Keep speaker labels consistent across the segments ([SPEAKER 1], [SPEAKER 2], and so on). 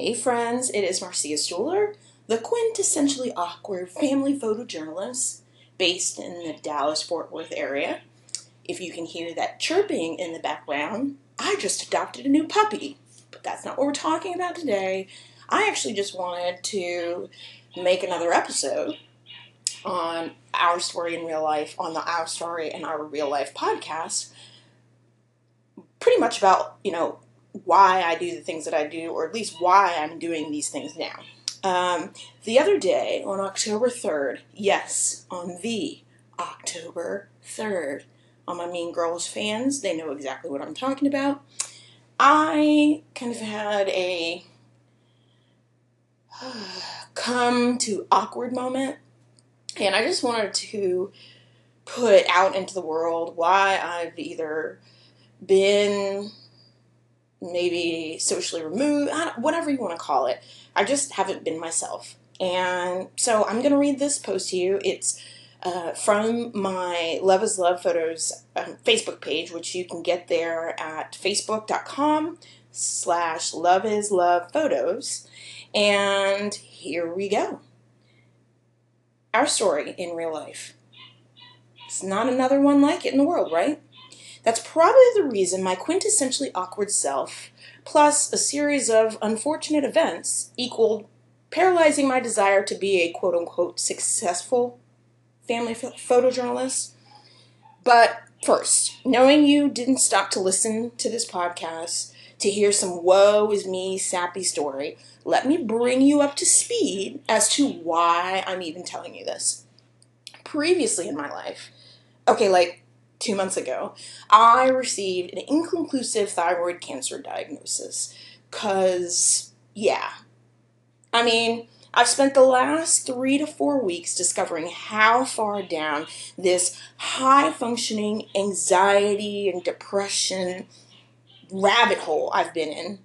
[SPEAKER 1] Hey friends, it is Marcia Stuhler, the quintessentially awkward family photojournalist based in the Dallas Fort Worth area. If you can hear that chirping in the background, I just adopted a new puppy. But that's not what we're talking about today. I actually just wanted to make another episode on our story in real life on the Our Story and Our Real Life podcast. Pretty much about, you know, why I do the things that I do, or at least why I'm doing these things now. Um, the other day, on October 3rd, yes, on the October 3rd, on my Mean Girls fans, they know exactly what I'm talking about. I kind of had a come to awkward moment, and I just wanted to put out into the world why I've either been maybe socially removed, whatever you want to call it. I just haven't been myself. And so I'm going to read this post to you. It's uh, from my Love is Love Photos um, Facebook page, which you can get there at facebook.com slash love is love photos. And here we go. Our story in real life. It's not another one like it in the world, right? That's probably the reason my quintessentially awkward self, plus a series of unfortunate events, equaled paralyzing my desire to be a quote unquote successful family photojournalist. But first, knowing you didn't stop to listen to this podcast to hear some woe is me sappy story, let me bring you up to speed as to why I'm even telling you this. Previously in my life, okay, like two months ago, I received an inconclusive thyroid cancer diagnosis. Because, yeah. I mean, I've spent the last three to four weeks discovering how far down this high functioning anxiety and depression rabbit hole I've been in.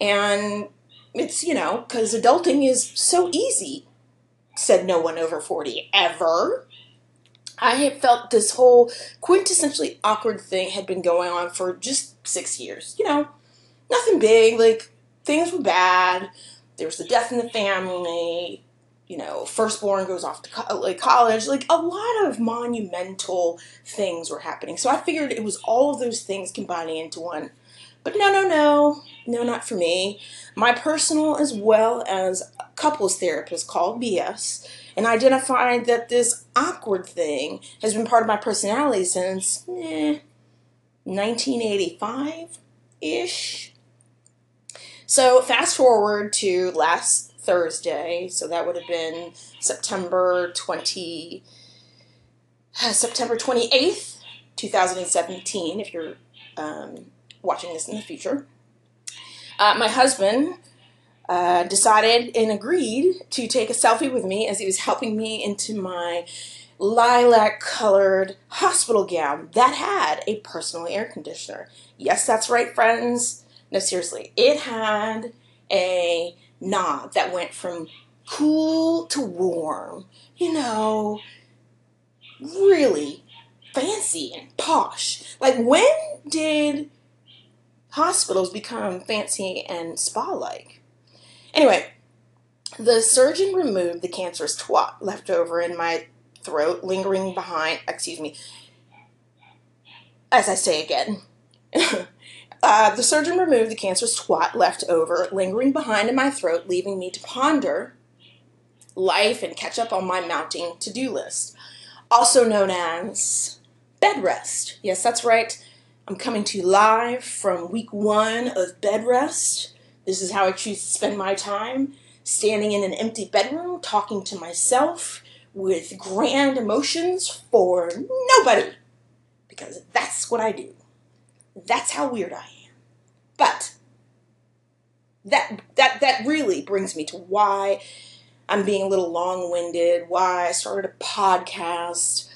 [SPEAKER 1] And it's, you know, because adulting is so easy, said no one over 40 ever. I had felt this whole quintessentially awkward thing had been going on for just six years. You know, nothing big, like things were bad. There was the death in the family. You know, firstborn goes off to co- like college. Like a lot of monumental things were happening. So I figured it was all of those things combining into one. But no, no, no, no, not for me. My personal as well as couples therapist called BS and identified that this awkward thing has been part of my personality since eh, 1985 ish. So, fast forward to last Thursday, so that would have been September 20, uh, September 28th, 2017, if you're um, watching this in the future. Uh, my husband uh, decided and agreed to take a selfie with me as he was helping me into my lilac colored hospital gown that had a personal air conditioner. Yes, that's right, friends. No, seriously, it had a knob that went from cool to warm. You know, really fancy and posh. Like, when did hospitals become fancy and spa like? Anyway, the surgeon removed the cancerous twat left over in my throat, lingering behind, excuse me, as I say again. uh, the surgeon removed the cancerous twat left over, lingering behind in my throat, leaving me to ponder life and catch up on my mounting to do list, also known as bed rest. Yes, that's right. I'm coming to you live from week one of bed rest. This is how I choose to spend my time standing in an empty bedroom, talking to myself with grand emotions for nobody. Because that's what I do. That's how weird I am. But that that that really brings me to why I'm being a little long-winded, why I started a podcast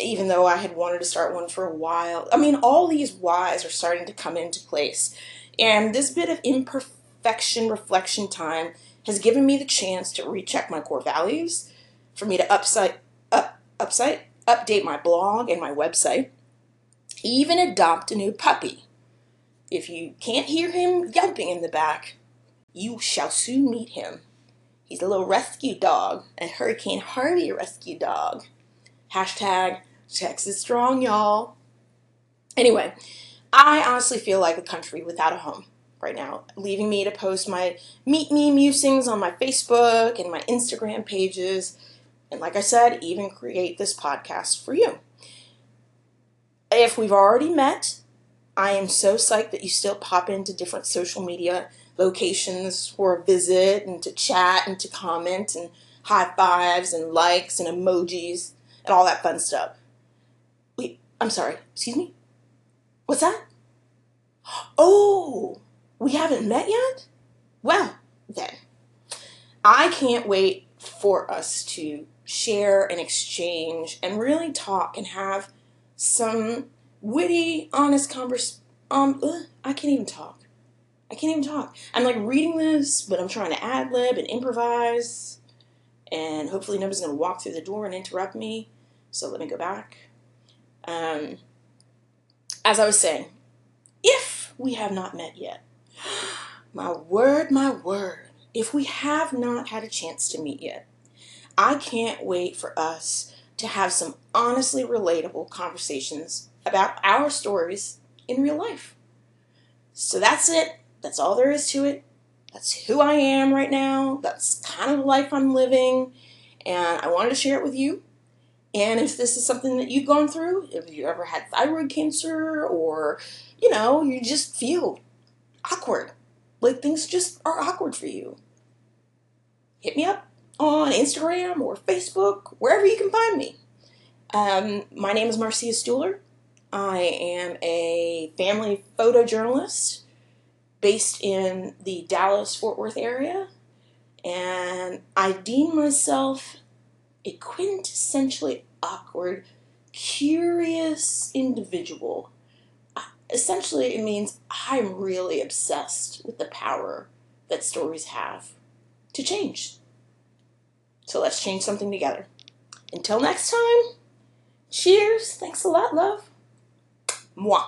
[SPEAKER 1] even though I had wanted to start one for a while. I mean, all these whys are starting to come into place. And this bit of imperfection reflection time has given me the chance to recheck my core values, for me to upside, up, upside, update my blog and my website, even adopt a new puppy. If you can't hear him yelping in the back, You shall soon meet him. He's a little rescue dog, a Hurricane Harvey rescue dog. Hashtag Texas strong, y'all. Anyway, I honestly feel like a country without a home right now, leaving me to post my meet me musings on my Facebook and my Instagram pages, and like I said, even create this podcast for you. If we've already met, I am so psyched that you still pop into different social media locations for a visit and to chat and to comment and high fives and likes and emojis and all that fun stuff. Wait, I'm sorry, excuse me? What's that? Oh, we haven't met yet? Well, then, I can't wait for us to share and exchange and really talk and have some witty, honest conversation. Um, ugh, I can't even talk. I can't even talk. I'm like reading this, but I'm trying to ad lib and improvise, and hopefully nobody's gonna walk through the door and interrupt me. So let me go back. Um, as I was saying, if we have not met yet, my word, my word, if we have not had a chance to meet yet, I can't wait for us to have some honestly relatable conversations about our stories in real life. So that's it. That's all there is to it. That's who I am right now. That's kind of the life I'm living. And I wanted to share it with you. And if this is something that you've gone through, if you ever had thyroid cancer or, you know, you just feel awkward, like things just are awkward for you, hit me up on Instagram or Facebook, wherever you can find me. Um, my name is Marcia Stuhler. I am a family photojournalist based in the Dallas Fort Worth area, and I deem myself a quintessentially awkward, curious individual. Essentially, it means I'm really obsessed with the power that stories have to change. So let's change something together. Until next time, cheers. Thanks a lot, love. Moi.